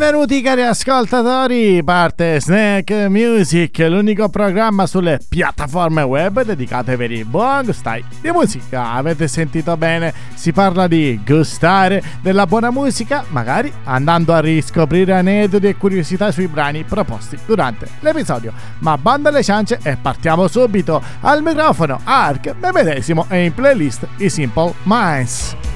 Benvenuti cari ascoltatori, parte Snack Music, l'unico programma sulle piattaforme web dedicato ai veri buon gustai di musica. Avete sentito bene? Si parla di gustare della buona musica, magari andando a riscoprire aneddoti e curiosità sui brani proposti durante l'episodio. Ma banda le ciance e partiamo subito al microfono Ark, me medesimo e in playlist i Simple Minds.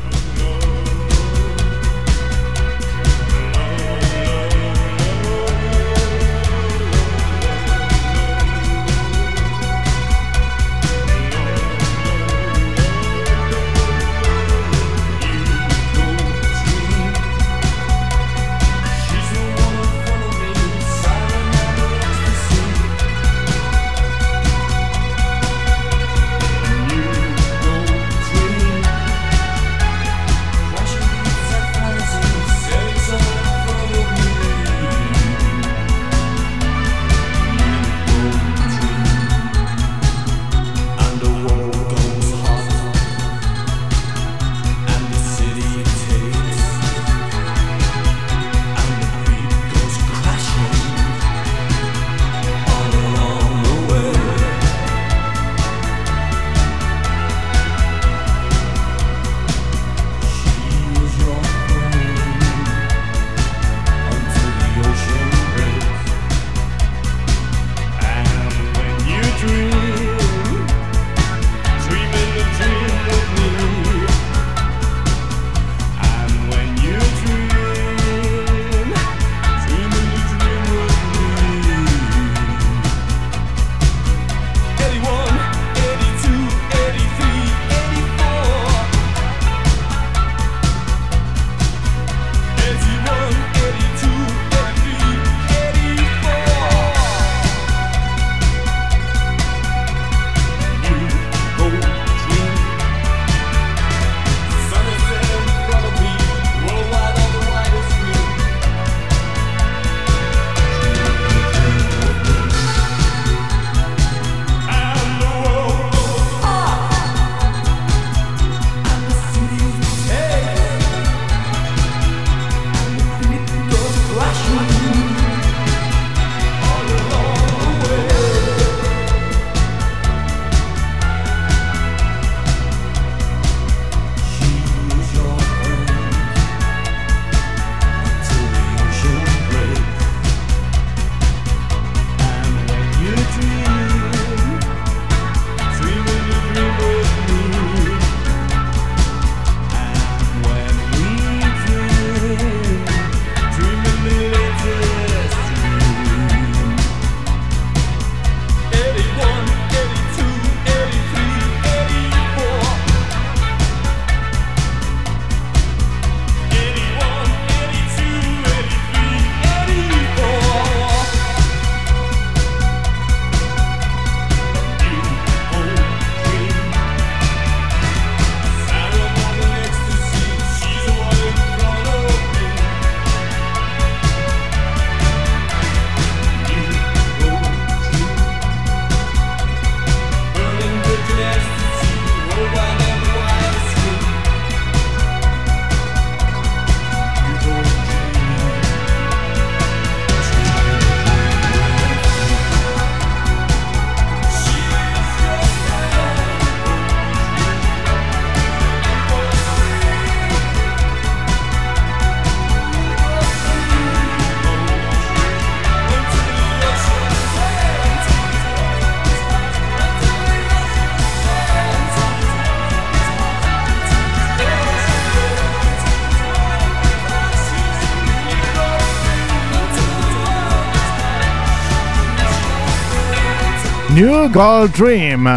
New Gold Dream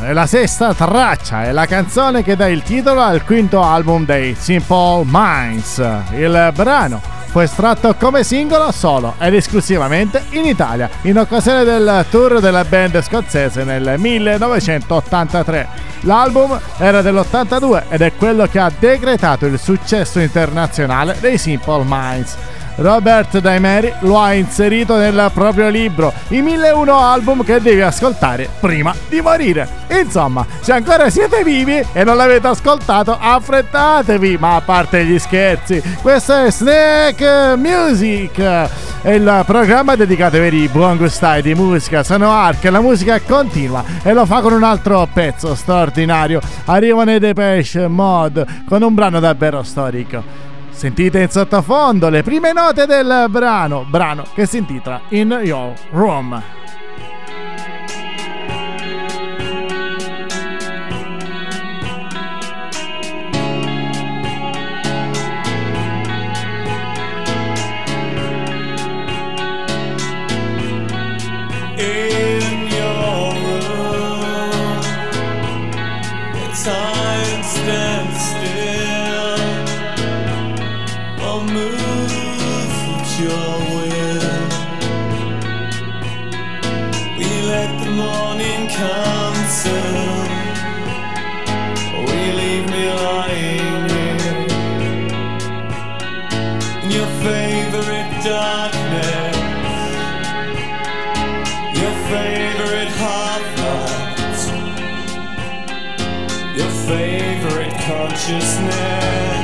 è la sesta traccia, è la canzone che dà il titolo al quinto album dei Simple Minds. Il brano fu estratto come singolo solo ed esclusivamente in Italia in occasione del tour della band scozzese nel 1983. L'album era dell'82 ed è quello che ha decretato il successo internazionale dei Simple Minds. Robert Daimeri lo ha inserito nel proprio libro I 1001 album che devi ascoltare prima di morire. Insomma, se ancora siete vivi e non l'avete ascoltato, affrettatevi, ma a parte gli scherzi, questo è Snake Music, il programma dedicato ai veri buon gustai di musica. Sono Ark, la musica continua e lo fa con un altro pezzo straordinario. Arrivano i Depeche Mod con un brano davvero storico. Sentite in sottofondo le prime note del brano, brano che si intitola In Your Room. favorite consciousness.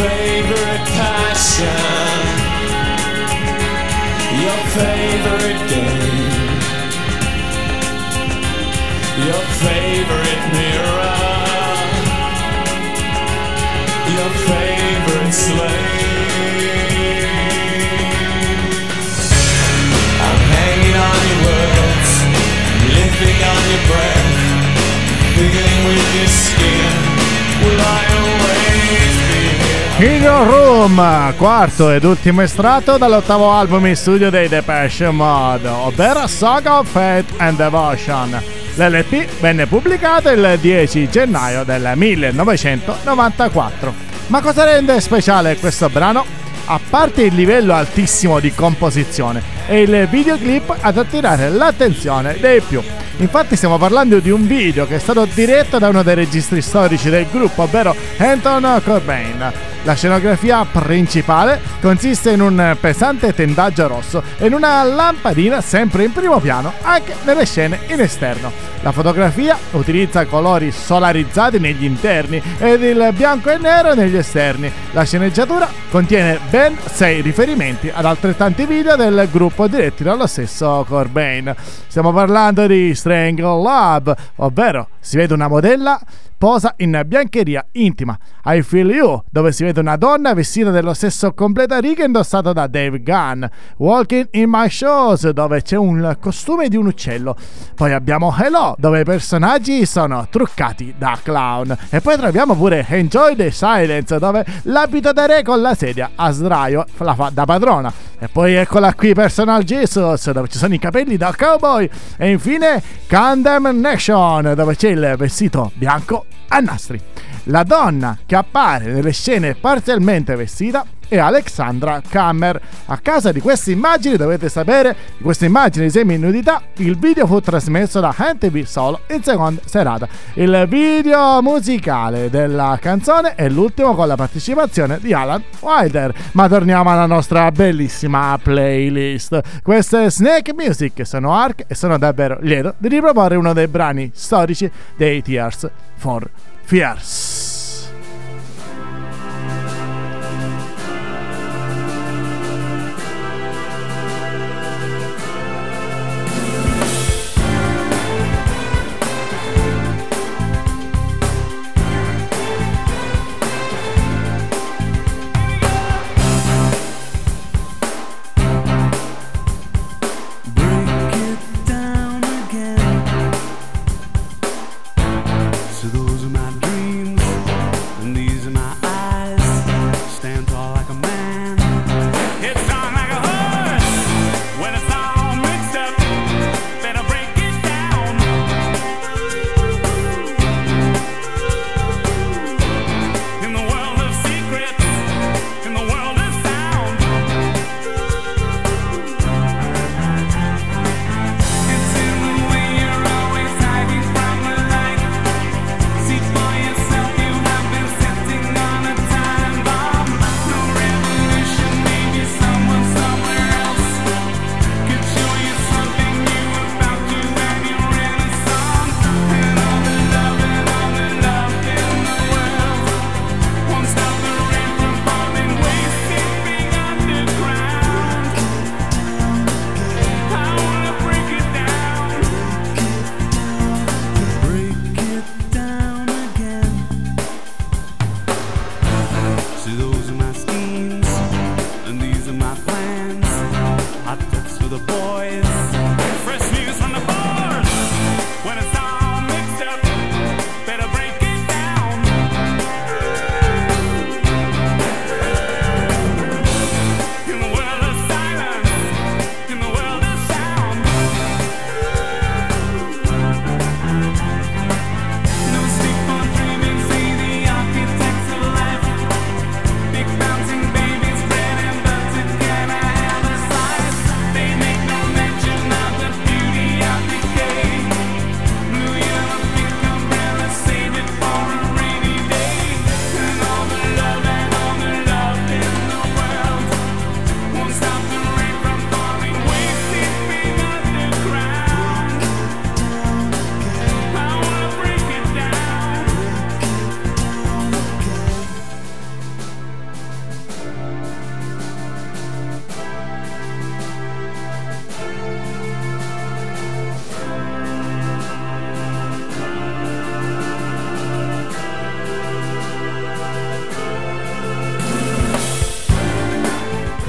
favorite passion, your favorite game, your favorite mirror, your favorite slave. I'm hanging on your words, living on your breath, fiddling with your skin. Will I awake? Room, quarto ed ultimo estratto dall'ottavo album in studio dei Depeche Mode, ovvero Saga of Fate and Devotion. L'LP venne pubblicato il 10 gennaio del 1994. Ma cosa rende speciale questo brano? A parte il livello altissimo di composizione e il videoclip ad attirare l'attenzione dei più. Infatti stiamo parlando di un video che è stato diretto da uno dei registri storici del gruppo, ovvero Anton Cobain La scenografia principale consiste in un pesante tendaggio rosso e in una lampadina sempre in primo piano anche nelle scene in esterno. La fotografia utilizza colori solarizzati negli interni ed il bianco e nero negli esterni. La sceneggiatura contiene ben 6 riferimenti ad altrettanti video del gruppo diretti dallo stesso Corbain. Stiamo parlando di Strangle Love, ovvero si vede una modella posa in biancheria intima. I Feel You, dove si vede una donna vestita dello stesso completa riga indossato da Dave Gunn. Walking in My Shows, dove c'è un costume di un uccello. Poi abbiamo Hello, dove i personaggi sono truccati da clown. E poi troviamo pure Enjoy the Silence, dove l'abito da re con la sedia a sdraio la fa da padrona. E poi eccola qui Personal Jesus, dove ci sono i capelli da cowboy. E infine Condemnation, dove c'è il vestito bianco a nastri. La donna che appare nelle scene parzialmente vestita è Alexandra Kammer. A casa di queste immagini dovete sapere, di queste immagini di semi-nudità, il video fu trasmesso da NTV Solo in seconda serata. Il video musicale della canzone è l'ultimo con la partecipazione di Alan Wilder. Ma torniamo alla nostra bellissima playlist. Queste Snake Music, sono Ark e sono davvero lieto di riproporre uno dei brani storici dei Tears for Fears.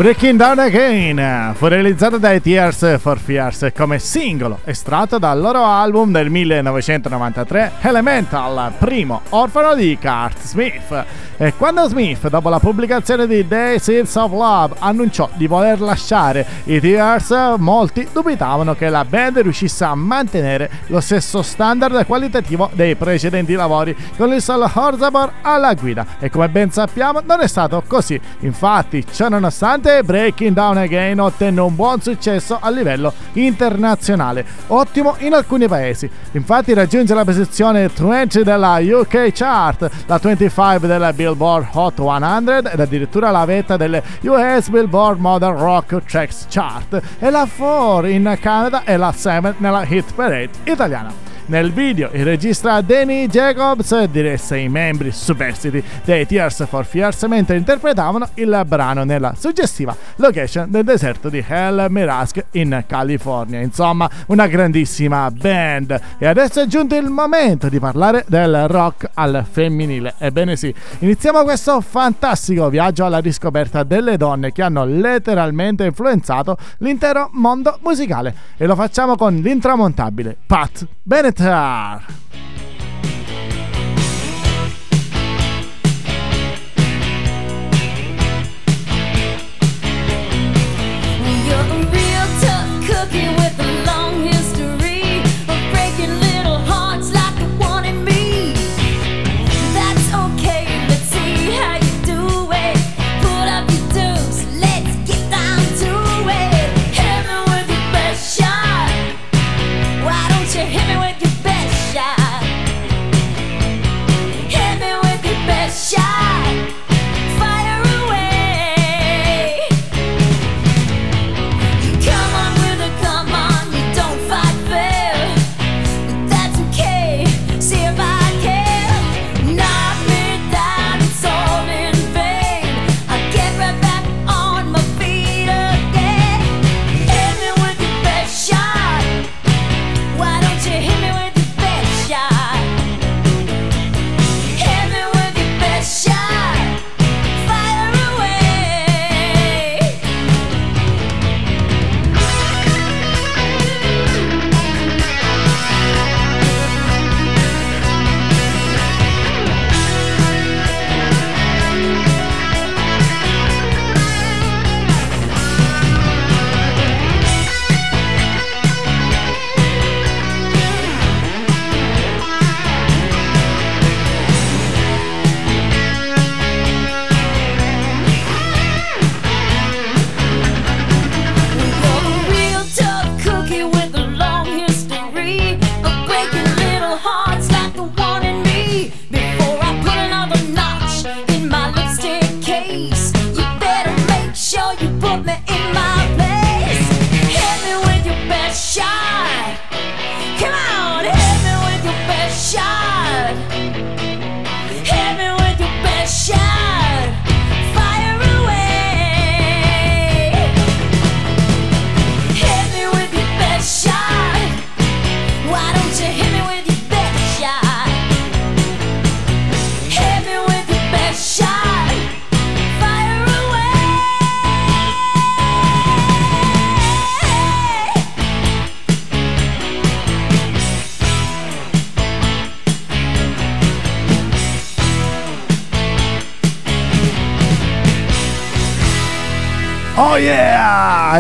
Breaking Down Again fu realizzato dai Tears for Fears come singolo estratto dal loro album del 1993 Elemental, primo orfano di Kurt Smith. E quando Smith, dopo la pubblicazione di The Seeds of Love, annunciò di voler lasciare i Tears, molti dubitavano che la band riuscisse a mantenere lo stesso standard qualitativo dei precedenti lavori con il solo Horzabor alla guida. E come ben sappiamo non è stato così. Infatti, ciò nonostante seguente, Breaking Down Again ottenne un buon successo a livello internazionale, ottimo in alcuni paesi. Infatti raggiunge la posizione 20 della UK Chart, la 25 della Billboard Hot 100 ed addirittura la vetta delle US Billboard Modern Rock Tracks Chart e la 4 in Canada e la 7 nella Hit Parade italiana. Nel video il regista Danny Jacobs diresse i membri superstiti dei Tears for Fears mentre interpretavano il brano nella suggestiva location del deserto di El Mirask in California. Insomma, una grandissima band. E adesso è giunto il momento di parlare del rock al femminile. Ebbene sì, iniziamo questo fantastico viaggio alla riscoperta delle donne che hanno letteralmente influenzato l'intero mondo musicale e lo facciamo con l'intramontabile Pat Bennett. Ah.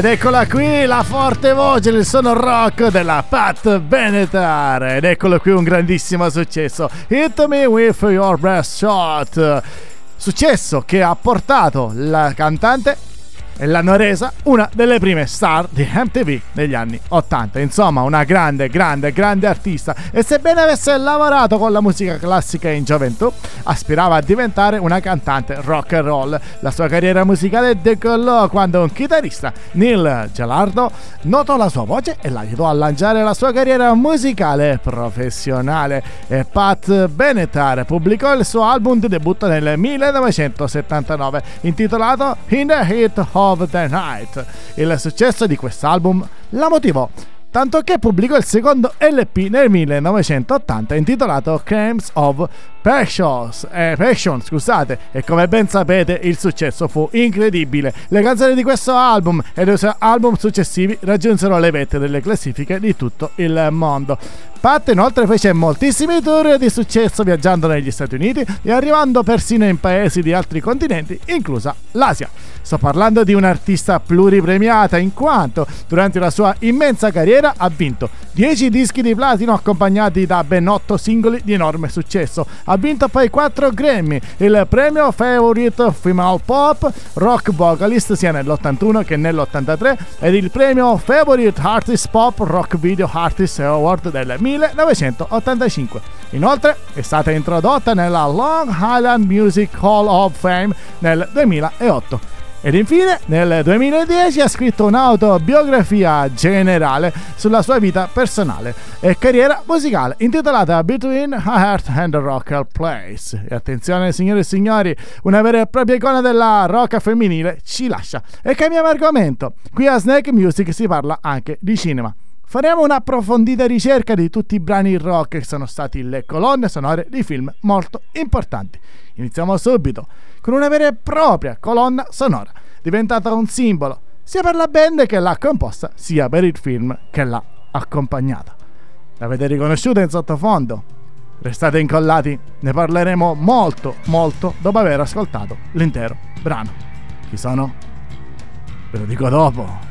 Ed eccola qui la forte voce, il sono rock della Pat Benetar. Ed eccolo qui un grandissimo successo. Hit me with your best shot. Successo che ha portato la cantante e l'hanno resa una delle prime star di MTV negli anni 80. Insomma, una grande, grande, grande artista e sebbene avesse lavorato con la musica classica in gioventù, aspirava a diventare una cantante rock and roll. La sua carriera musicale decollò quando un chitarrista, Neil Gelardo, notò la sua voce e l'aiutò a lanciare la sua carriera musicale professionale. E Pat Benatar pubblicò il suo album di debutto nel 1979 intitolato In the Heat of of the Night. Il successo di quest'album la motivò tanto che pubblicò il secondo LP nel 1980 intitolato Crimes of Passions, eh, scusate, e come ben sapete il successo fu incredibile. Le canzoni di questo album e dei suoi album successivi raggiunsero le vette delle classifiche di tutto il mondo. Pat inoltre fece moltissimi tour di successo viaggiando negli Stati Uniti e arrivando persino in paesi di altri continenti, inclusa l'Asia. Sto parlando di un'artista pluripremiata in quanto durante la sua immensa carriera ha vinto 10 dischi di platino accompagnati da ben 8 singoli di enorme successo. Ha vinto poi 4 Grammy, il premio Favorite Female Pop Rock Vocalist sia nell'81 che nell'83 ed il premio Favorite Artist Pop Rock Video Artist Award del 1985. Inoltre è stata introdotta nella Long Island Music Hall of Fame nel 2008. Ed infine nel 2010 ha scritto un'autobiografia generale sulla sua vita personale e carriera musicale intitolata Between a Heart and a Rock Place. E attenzione signore e signori, una vera e propria icona della rock femminile ci lascia. E cambiamo argomento. Qui a Snake Music si parla anche di cinema. Faremo un'approfondita ricerca di tutti i brani rock che sono stati le colonne sonore di film molto importanti. Iniziamo subito con una vera e propria colonna sonora, diventata un simbolo sia per la band che l'ha composta, sia per il film che l'ha accompagnata. L'avete riconosciuta in sottofondo? Restate incollati, ne parleremo molto, molto dopo aver ascoltato l'intero brano. Chi sono? Ve lo dico dopo.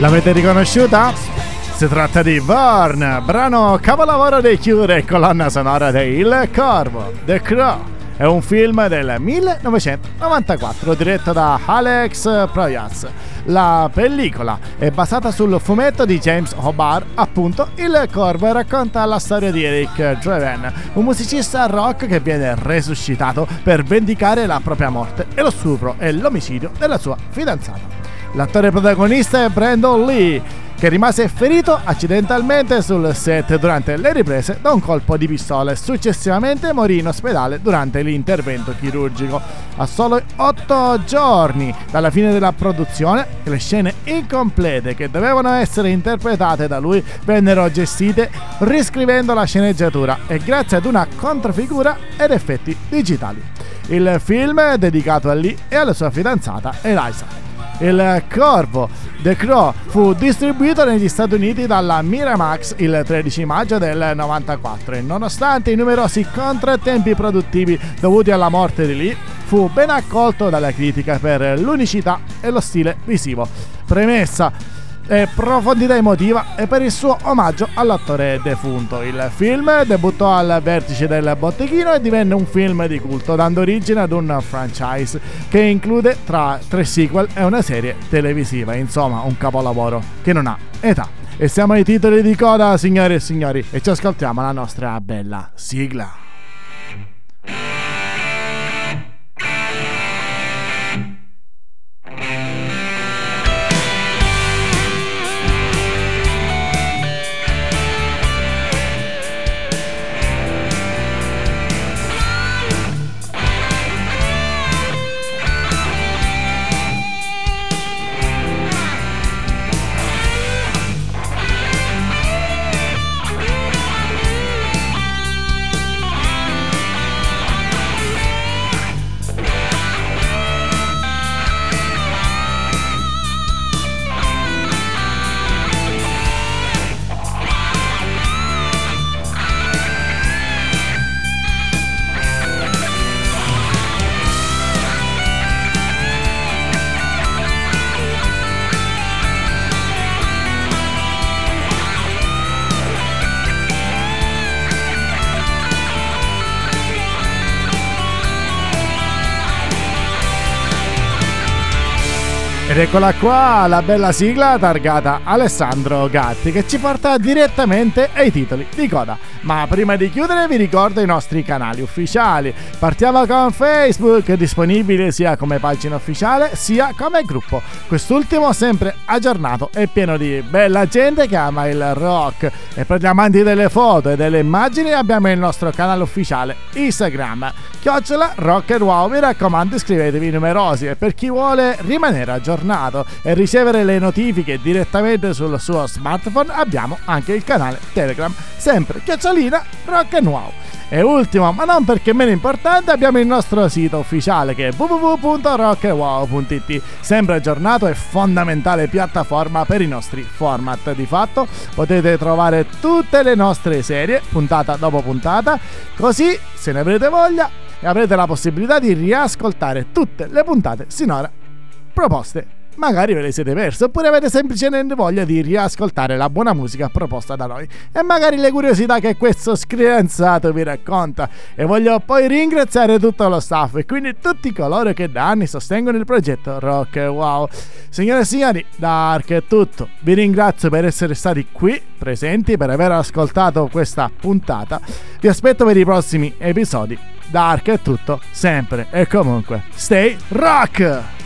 L'avete riconosciuta? Si tratta di Born, brano capolavoro dei Cure e colonna sonora di Il Corvo, The Crow. È un film del 1994 diretto da Alex Proyas. La pellicola è basata sul fumetto di James Hobart, appunto Il Corvo, racconta la storia di Eric Draven, un musicista rock che viene resuscitato per vendicare la propria morte e lo stupro e l'omicidio della sua fidanzata. L'attore protagonista è Brandon Lee, che rimase ferito accidentalmente sul set durante le riprese da un colpo di pistola e successivamente morì in ospedale durante l'intervento chirurgico. A solo 8 giorni dalla fine della produzione, le scene incomplete che dovevano essere interpretate da lui vennero gestite riscrivendo la sceneggiatura e grazie ad una controfigura ed effetti digitali. Il film è dedicato a Lee e alla sua fidanzata Eliza. Il Corvo The Crow fu distribuito negli Stati Uniti dalla Miramax il 13 maggio del 94 e nonostante i numerosi contrattempi produttivi dovuti alla morte di Lee, fu ben accolto dalla critica per l'unicità e lo stile visivo. Premessa e profondità emotiva e per il suo omaggio all'attore defunto. Il film debuttò al vertice del botteghino e divenne un film di culto, dando origine ad un franchise che include tra tre sequel e una serie televisiva. Insomma, un capolavoro che non ha età. E siamo ai titoli di coda, signore e signori, e ci ascoltiamo la nostra bella sigla. Ed eccola qua, la bella sigla targata Alessandro Gatti che ci porta direttamente ai titoli di coda. Ma prima di chiudere vi ricordo i nostri canali ufficiali. Partiamo con Facebook, disponibile sia come pagina ufficiale sia come gruppo. Quest'ultimo sempre aggiornato e pieno di bella gente che ama il rock. E per gli amanti delle foto e delle immagini abbiamo il nostro canale ufficiale Instagram. Chiocciola Rock and Wow, mi raccomando iscrivetevi numerosi e per chi vuole rimanere aggiornato e ricevere le notifiche direttamente sul suo smartphone abbiamo anche il canale Telegram, sempre chiocciolina rock and wow. E ultimo, ma non perché meno importante, abbiamo il nostro sito ufficiale che è www.rockwow.it, sempre aggiornato e fondamentale piattaforma per i nostri format. Di fatto potete trovare tutte le nostre serie, puntata dopo puntata, così se ne avrete voglia avrete la possibilità di riascoltare tutte le puntate sinora proposte magari ve le siete perse oppure avete semplicemente voglia di riascoltare la buona musica proposta da noi. E magari le curiosità che questo screanzato vi racconta. E voglio poi ringraziare tutto lo staff e quindi tutti coloro che da anni sostengono il progetto Rock Wow. Signore e signori da Ark è tutto. Vi ringrazio per essere stati qui presenti per aver ascoltato questa puntata. Vi aspetto per i prossimi episodi. Da Ark è tutto sempre e comunque. Stay rock